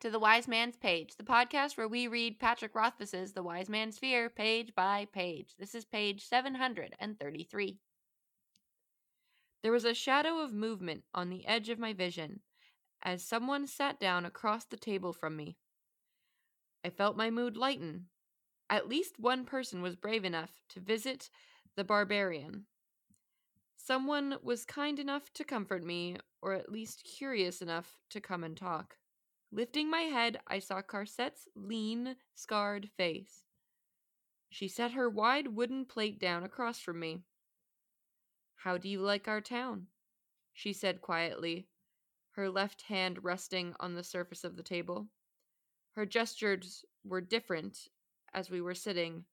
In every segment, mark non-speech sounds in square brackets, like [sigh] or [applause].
to The Wise Man's Page, the podcast where we read Patrick Rothfuss's The Wise Man's Fear page by page. This is page 733. There was a shadow of movement on the edge of my vision as someone sat down across the table from me. I felt my mood lighten. At least one person was brave enough to visit the barbarian. Someone was kind enough to comfort me, or at least curious enough to come and talk. Lifting my head, I saw Carceret's lean, scarred face. She set her wide wooden plate down across from me. How do you like our town? she said quietly, her left hand resting on the surface of the table. Her gestures were different as we were sitting,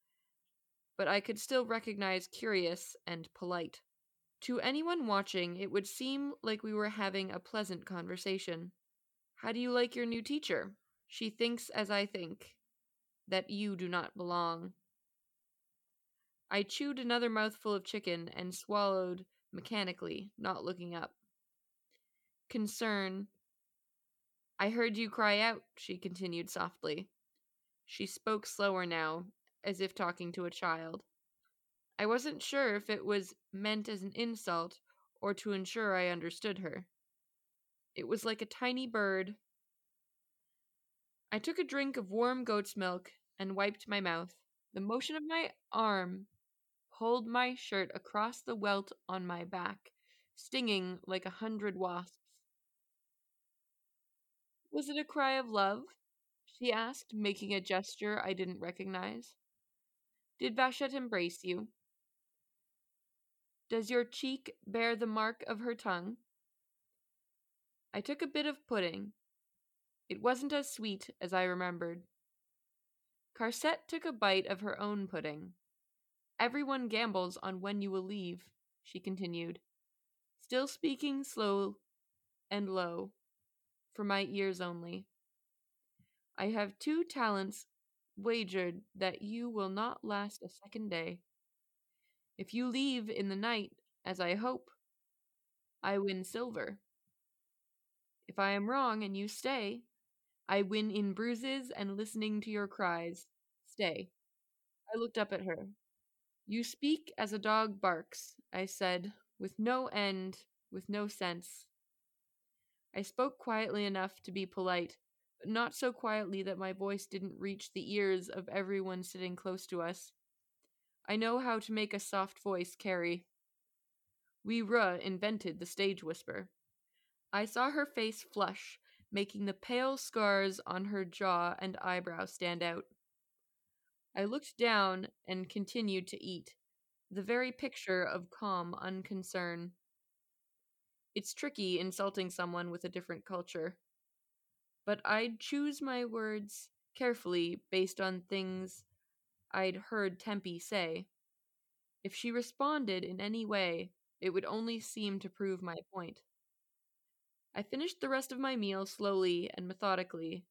but I could still recognize curious and polite. To anyone watching, it would seem like we were having a pleasant conversation. How do you like your new teacher? She thinks as I think, that you do not belong. I chewed another mouthful of chicken and swallowed mechanically, not looking up. Concern. I heard you cry out, she continued softly. She spoke slower now, as if talking to a child. I wasn't sure if it was meant as an insult or to ensure I understood her. It was like a tiny bird. I took a drink of warm goat's milk and wiped my mouth. The motion of my arm pulled my shirt across the welt on my back, stinging like a hundred wasps. Was it a cry of love? she asked, making a gesture I didn't recognize. Did Vashet embrace you? Does your cheek bear the mark of her tongue? I took a bit of pudding. It wasn't as sweet as I remembered. Carceret took a bite of her own pudding. Everyone gambles on when you will leave, she continued, still speaking slow and low, for my ears only. I have two talents wagered that you will not last a second day. If you leave in the night, as I hope, I win silver. If I am wrong and you stay, I win in bruises and listening to your cries. Stay. I looked up at her. You speak as a dog barks, I said, with no end, with no sense. I spoke quietly enough to be polite, but not so quietly that my voice didn't reach the ears of everyone sitting close to us. I know how to make a soft voice carry. We Ruh invented the stage whisper. I saw her face flush, making the pale scars on her jaw and eyebrow stand out. I looked down and continued to eat, the very picture of calm unconcern. It's tricky insulting someone with a different culture. But I'd choose my words carefully based on things I'd heard Tempi say. If she responded in any way, it would only seem to prove my point. I finished the rest of my meal slowly and methodically,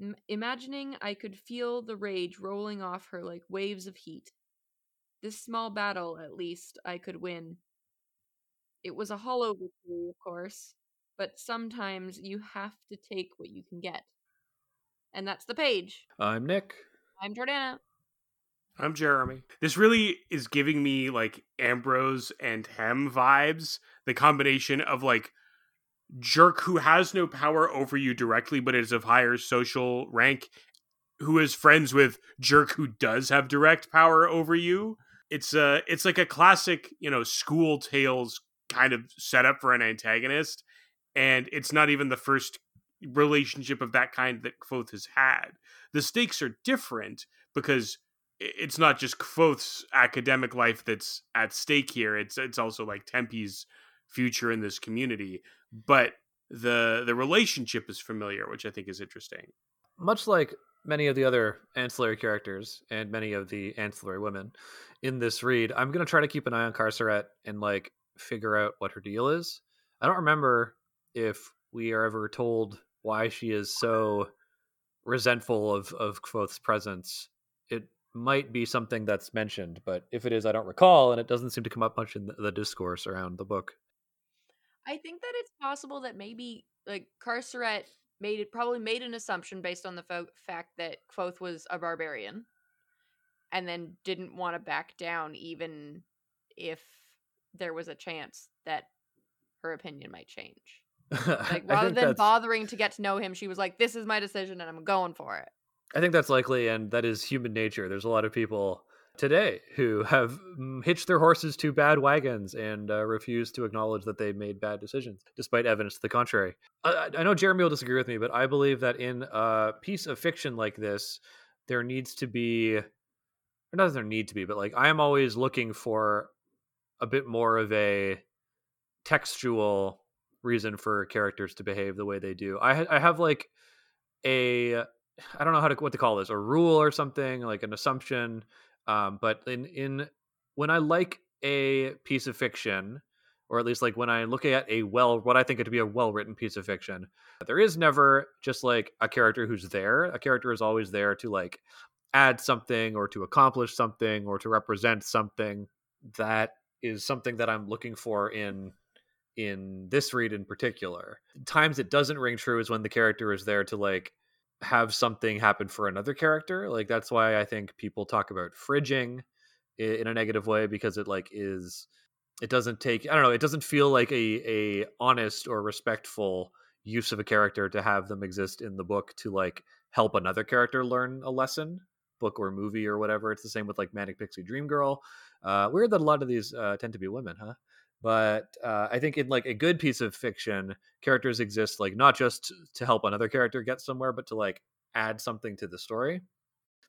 m- imagining I could feel the rage rolling off her like waves of heat. This small battle, at least, I could win. It was a hollow victory, of course, but sometimes you have to take what you can get. And that's the page. I'm Nick. I'm Jordana. I'm Jeremy. This really is giving me like Ambrose and Hem vibes. The combination of like jerk who has no power over you directly but is of higher social rank who is friends with jerk who does have direct power over you. It's a it's like a classic, you know, school tales kind of setup for an antagonist and it's not even the first relationship of that kind that Kvothe has had. The stakes are different because it's not just Kvothe's academic life that's at stake here. It's it's also like Tempi's future in this community. But the the relationship is familiar, which I think is interesting. Much like many of the other ancillary characters and many of the ancillary women in this read, I'm gonna try to keep an eye on Carceret and like figure out what her deal is. I don't remember if we are ever told why she is so resentful of of Kvothe's presence. It might be something that's mentioned, but if it is, I don't recall, and it doesn't seem to come up much in the discourse around the book. I think that it's possible that maybe like Carceret made it probably made an assumption based on the fo- fact that Kvothe was a barbarian, and then didn't want to back down even if there was a chance that her opinion might change. [laughs] Like rather than bothering to get to know him, she was like, "This is my decision, and I'm going for it." I think that's likely, and that is human nature. There's a lot of people today who have mm, hitched their horses to bad wagons and uh, refuse to acknowledge that they made bad decisions, despite evidence to the contrary. I, I know Jeremy will disagree with me, but I believe that in a piece of fiction like this, there needs to be, or not there need to be, but like I am always looking for a bit more of a textual reason for characters to behave the way they do. I I have like a I don't know how to what to call this a rule or something like an assumption. Um, but in in when I like a piece of fiction, or at least like when I look at a well what I think it to be a well written piece of fiction, there is never just like a character who's there. A character is always there to like add something or to accomplish something or to represent something that is something that I'm looking for in in this read in particular. Times it doesn't ring true is when the character is there to like have something happen for another character. Like that's why I think people talk about fridging in a negative way because it like is it doesn't take I don't know, it doesn't feel like a a honest or respectful use of a character to have them exist in the book to like help another character learn a lesson book or movie or whatever it's the same with like manic pixie dream girl uh weird that a lot of these uh tend to be women huh but uh, i think in like a good piece of fiction characters exist like not just to help another character get somewhere but to like add something to the story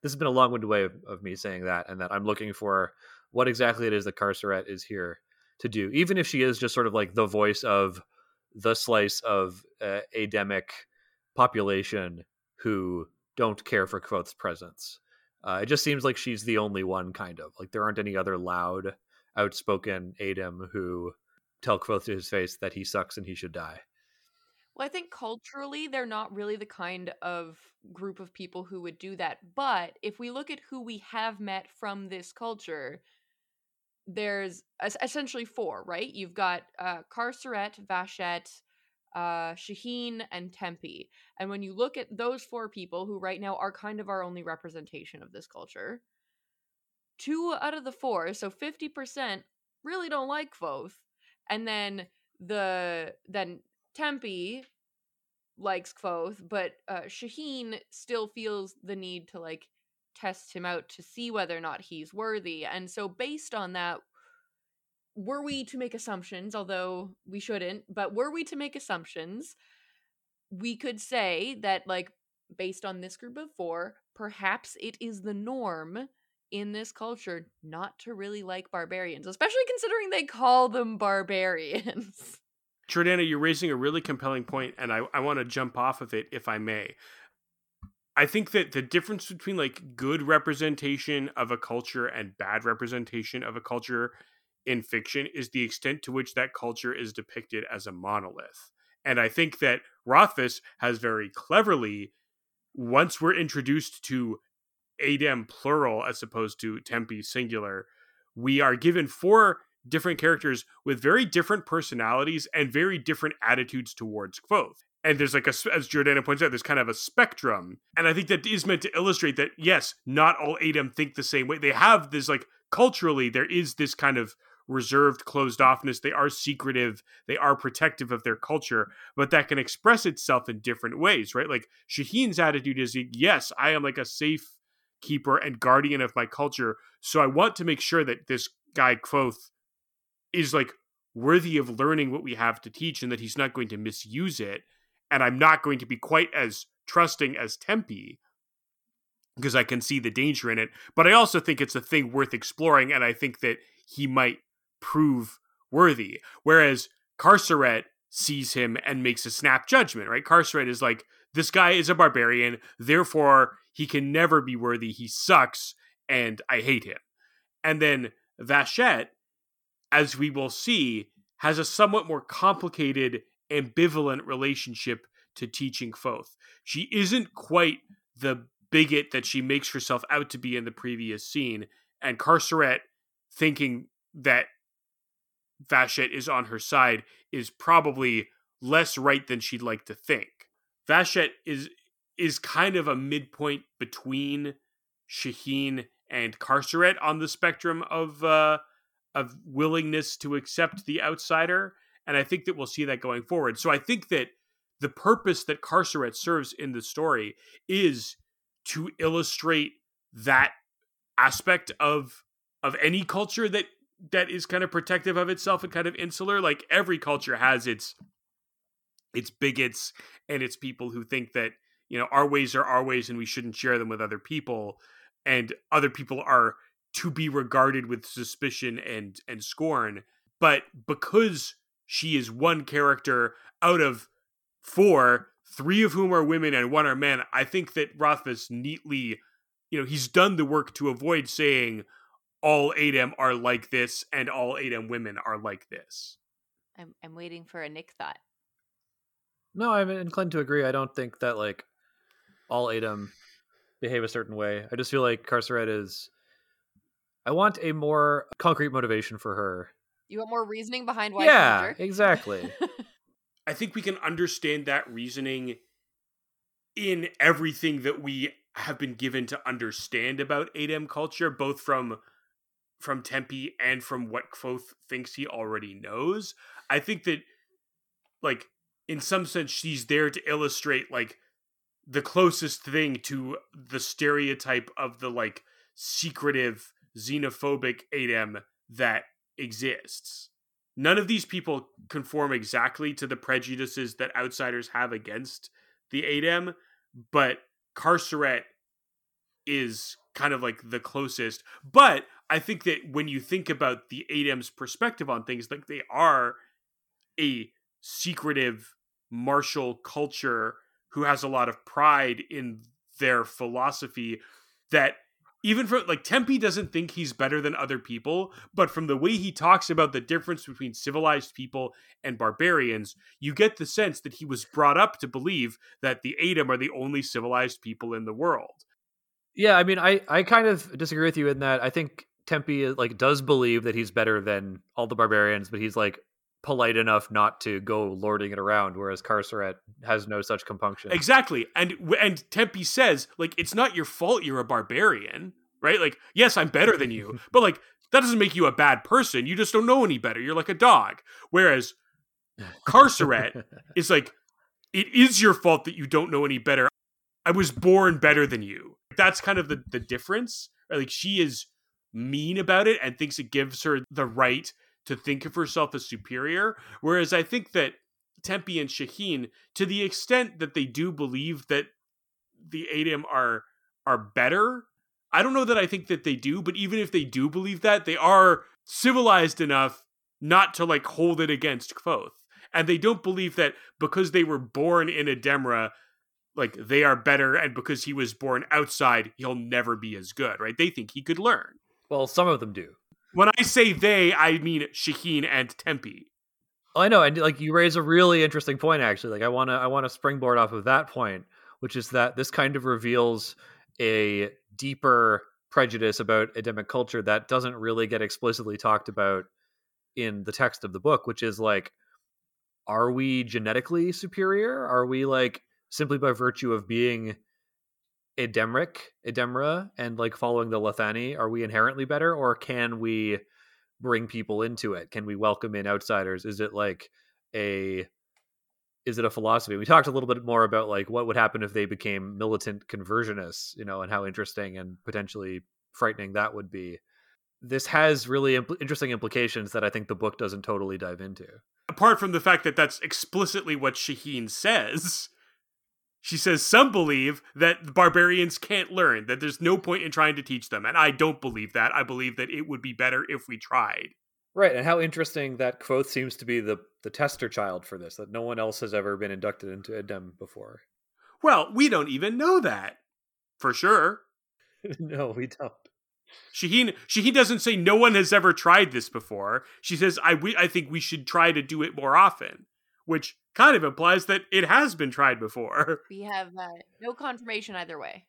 this has been a long-winded way of, of me saying that and that i'm looking for what exactly it is that carceret is here to do even if she is just sort of like the voice of the slice of uh, population who don't care for Kvothe's presence. Uh, it just seems like she's the only one, kind of like there aren't any other loud outspoken Adem who tell Kvothe to his face that he sucks and he should die. Well, I think culturally, they're not really the kind of group of people who would do that. But if we look at who we have met from this culture, there's essentially four, right? You've got uh, Carceret, Vashet, uh, Shehyn, and Tempi. And when you look at those four people, who right now are kind of our only representation of this culture, two out of the four, so 50%, really don't like Kvothe. And then the then Tempi likes Kvothe, but uh, Shehyn still feels the need to like test him out to see whether or not he's worthy. And so based on that, were we to make assumptions, although we shouldn't, but were we to make assumptions, we could say that like based on this group of four, perhaps it is the norm in this culture not to really like barbarians, especially considering they call them barbarians. [laughs] Jordana, you're raising a really compelling point, and I, I want to jump off of it if I may. I think that the difference between like good representation of a culture and bad representation of a culture in fiction is the extent to which that culture is depicted as a monolith. And I think that Rothfuss has very cleverly, once we're introduced to Adem plural as opposed to Tempi singular, we are given four different characters with very different personalities and very different attitudes towards Kvothe. And there's like a, as Jordana points out, there's kind of a spectrum. And I think that is meant to illustrate that, yes, not all Adem think the same way. They have this, like, culturally, there is this kind of reserved closed offness they are secretive they are protective of their culture but that can express itself in different ways right like shehyn's attitude is yes i am like a safe keeper and guardian of my culture. So I want to make sure that this guy Kvothe is like worthy of learning what we have to teach and that he's not going to misuse it. And I'm not going to be quite as trusting as Tempi because I can see the danger in it. But I also think it's a thing worth exploring, and I think that he might prove worthy. Whereas Carceret sees him and makes a snap judgment, right? Carceret is like, this guy is a barbarian, therefore he can never be worthy. He sucks, and I hate him. And then Vashet, as we will see, has a somewhat more complicated, ambivalent relationship to teaching Kvothe. She isn't quite the bigot that she makes herself out to be in the previous scene, and Carceret thinking that Vashet is on her side is probably less right than she'd like to think. Vashet is is kind of a midpoint between Shehyn and Carceret on the spectrum of uh, of willingness to accept the outsider, and I think that we'll see that going forward. So I think that the purpose that Carceret serves in the story is to illustrate that aspect of of any culture that that is kind of protective of itself and kind of insular like every culture has its its bigots and its people who think that you know our ways are our ways and we shouldn't share them with other people and other people are to be regarded with suspicion and and scorn. But because she is one character out of four three of whom are women and one are men i think that rothfuss neatly you know he's done the work to avoid saying all Adem are like this and all Adem women are like this. I'm I'm waiting for a Nick thought. No, I'm inclined to agree. I don't think that like all Adem behave a certain way. I just feel like Carceret is. I want a more concrete motivation for her. You want more reasoning behind why? Yeah, exactly. [laughs] I think we can understand that reasoning in everything that we have been given to understand about Adem culture, both from from Tempi and from what Kvothe thinks he already knows. I think that like in some sense she's there to illustrate like the closest thing to the stereotype of the like secretive xenophobic Adem that exists. None of these people conform exactly to the prejudices that outsiders have against the Adem, but Carceret is kind of like the closest. But I think that when you think about the Adem's perspective on things, like they are a secretive martial culture who has a lot of pride in their philosophy that even for like Tempi doesn't think he's better than other people, but from the way he talks about the difference between civilized people and barbarians, you get the sense that he was brought up to believe that the Adem are the only civilized people in the world. Yeah, I mean, I I kind of disagree with you in that I think Tempi uh, like does believe that he's better than all the barbarians, but he's like polite enough not to go lording it around, whereas Carceret has no such compunction. Exactly, and and Tempi says like it's not your fault you're a barbarian, right? Like yes, I'm better than you, [laughs] but like that doesn't make you a bad person. You just don't know any better. You're like a dog. Whereas Carceret [laughs] is like it is your fault that you don't know any better. I was born better than you that's kind of the the difference. Like she is mean about it and thinks it gives her the right to think of herself as superior. Whereas I think that Tempi and Shehyn, to the extent that they do believe that the Adem are are better, I don't know that I think that they do, but even if they do believe that, they are civilized enough not to like hold it against Kvothe. And they don't believe that because they were born in Ademre like they are better and because he was born outside he'll never be as good right they think he could learn well some of them do. When i say they i mean shehyn and tempi oh, i know and like you raise a really interesting point actually like i want to i want to springboard off of that point which is that this kind of reveals a deeper prejudice about Ademic culture that doesn't really get explicitly talked about in the text of the book which is like are we genetically superior? Are we like simply by virtue of being Ademric, Ademre, and like following the Lethani, are we inherently better, or can we bring people into it? Can we welcome in outsiders? Is it like a is it a philosophy? We talked a little bit more about like what would happen if they became militant conversionists, you know, and how interesting and potentially frightening that would be. This has really impl- interesting implications that I think the book doesn't totally dive into. Apart from the fact that that's explicitly what Shehyn says, she says some believe that barbarians can't learn, that there's no point in trying to teach them. And I don't believe that. I believe that it would be better if we tried. Right, and how interesting that Kvothe seems to be the, the tester child for this, that no one else has ever been inducted into Adem before. Well, we don't even know that. For sure. [laughs] no, we don't. Shehyn Shehyn doesn't say no one has ever tried this before. She says I we, I think we should try to do it more often which kind of implies that it has been tried before. [laughs] We have uh, no confirmation either way.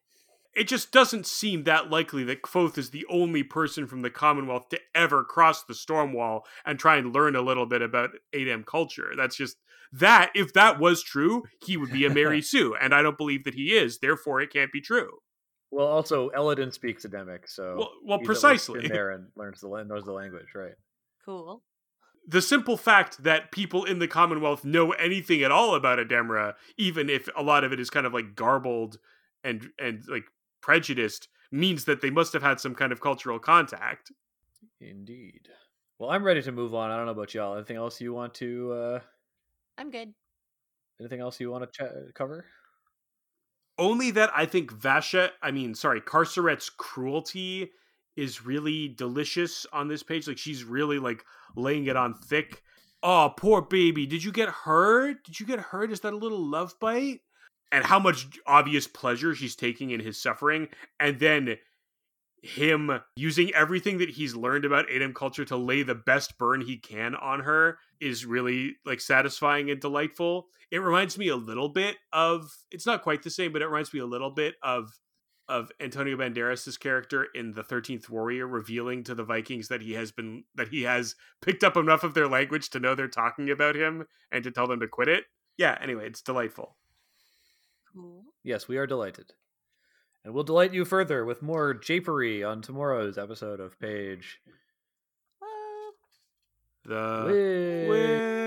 it just doesn't seem that likely that Kvothe is the only person from the Commonwealth to ever cross the storm wall and try and learn a little bit about Adem culture. That's just that if that was true, he would be a Mary [laughs] Sue, and I don't believe that he is. Therefore, it can't be true. Well, also Elodin speaks Ademic, so Well, well, he's precisely. been there and learns the knows the language, right? Cool. The simple fact that people in the Commonwealth know anything at all about Ademre, even if a lot of it is kind of like garbled and and like prejudiced, means that they must have had some kind of cultural contact. Indeed. Well, I'm ready to move on. I don't know about y'all. Anything else you want to? uh I'm good. Anything else you want to ch- cover? Only that I think Vasha, I mean, sorry, Carceret's cruelty is really delicious on this page. Like she's really like laying it on thick. Oh, poor baby. Did you get hurt? Did you get hurt? Is that a little love bite? And how much obvious pleasure she's taking in his suffering. And then him using everything that he's learned about Adem culture to lay the best burn he can on her is really like satisfying and delightful. It reminds me a little bit of it's not quite the same, but it reminds me a little bit of of Antonio Banderas' character in the 13th Warrior revealing to the Vikings that he has been that he has picked up enough of their language to know they're talking about him and to tell them to quit it. Yeah, anyway, it's delightful. Cool. Yes, we are delighted. And we'll delight you further with more japery on tomorrow's episode of Page. Well, The Wind. wind.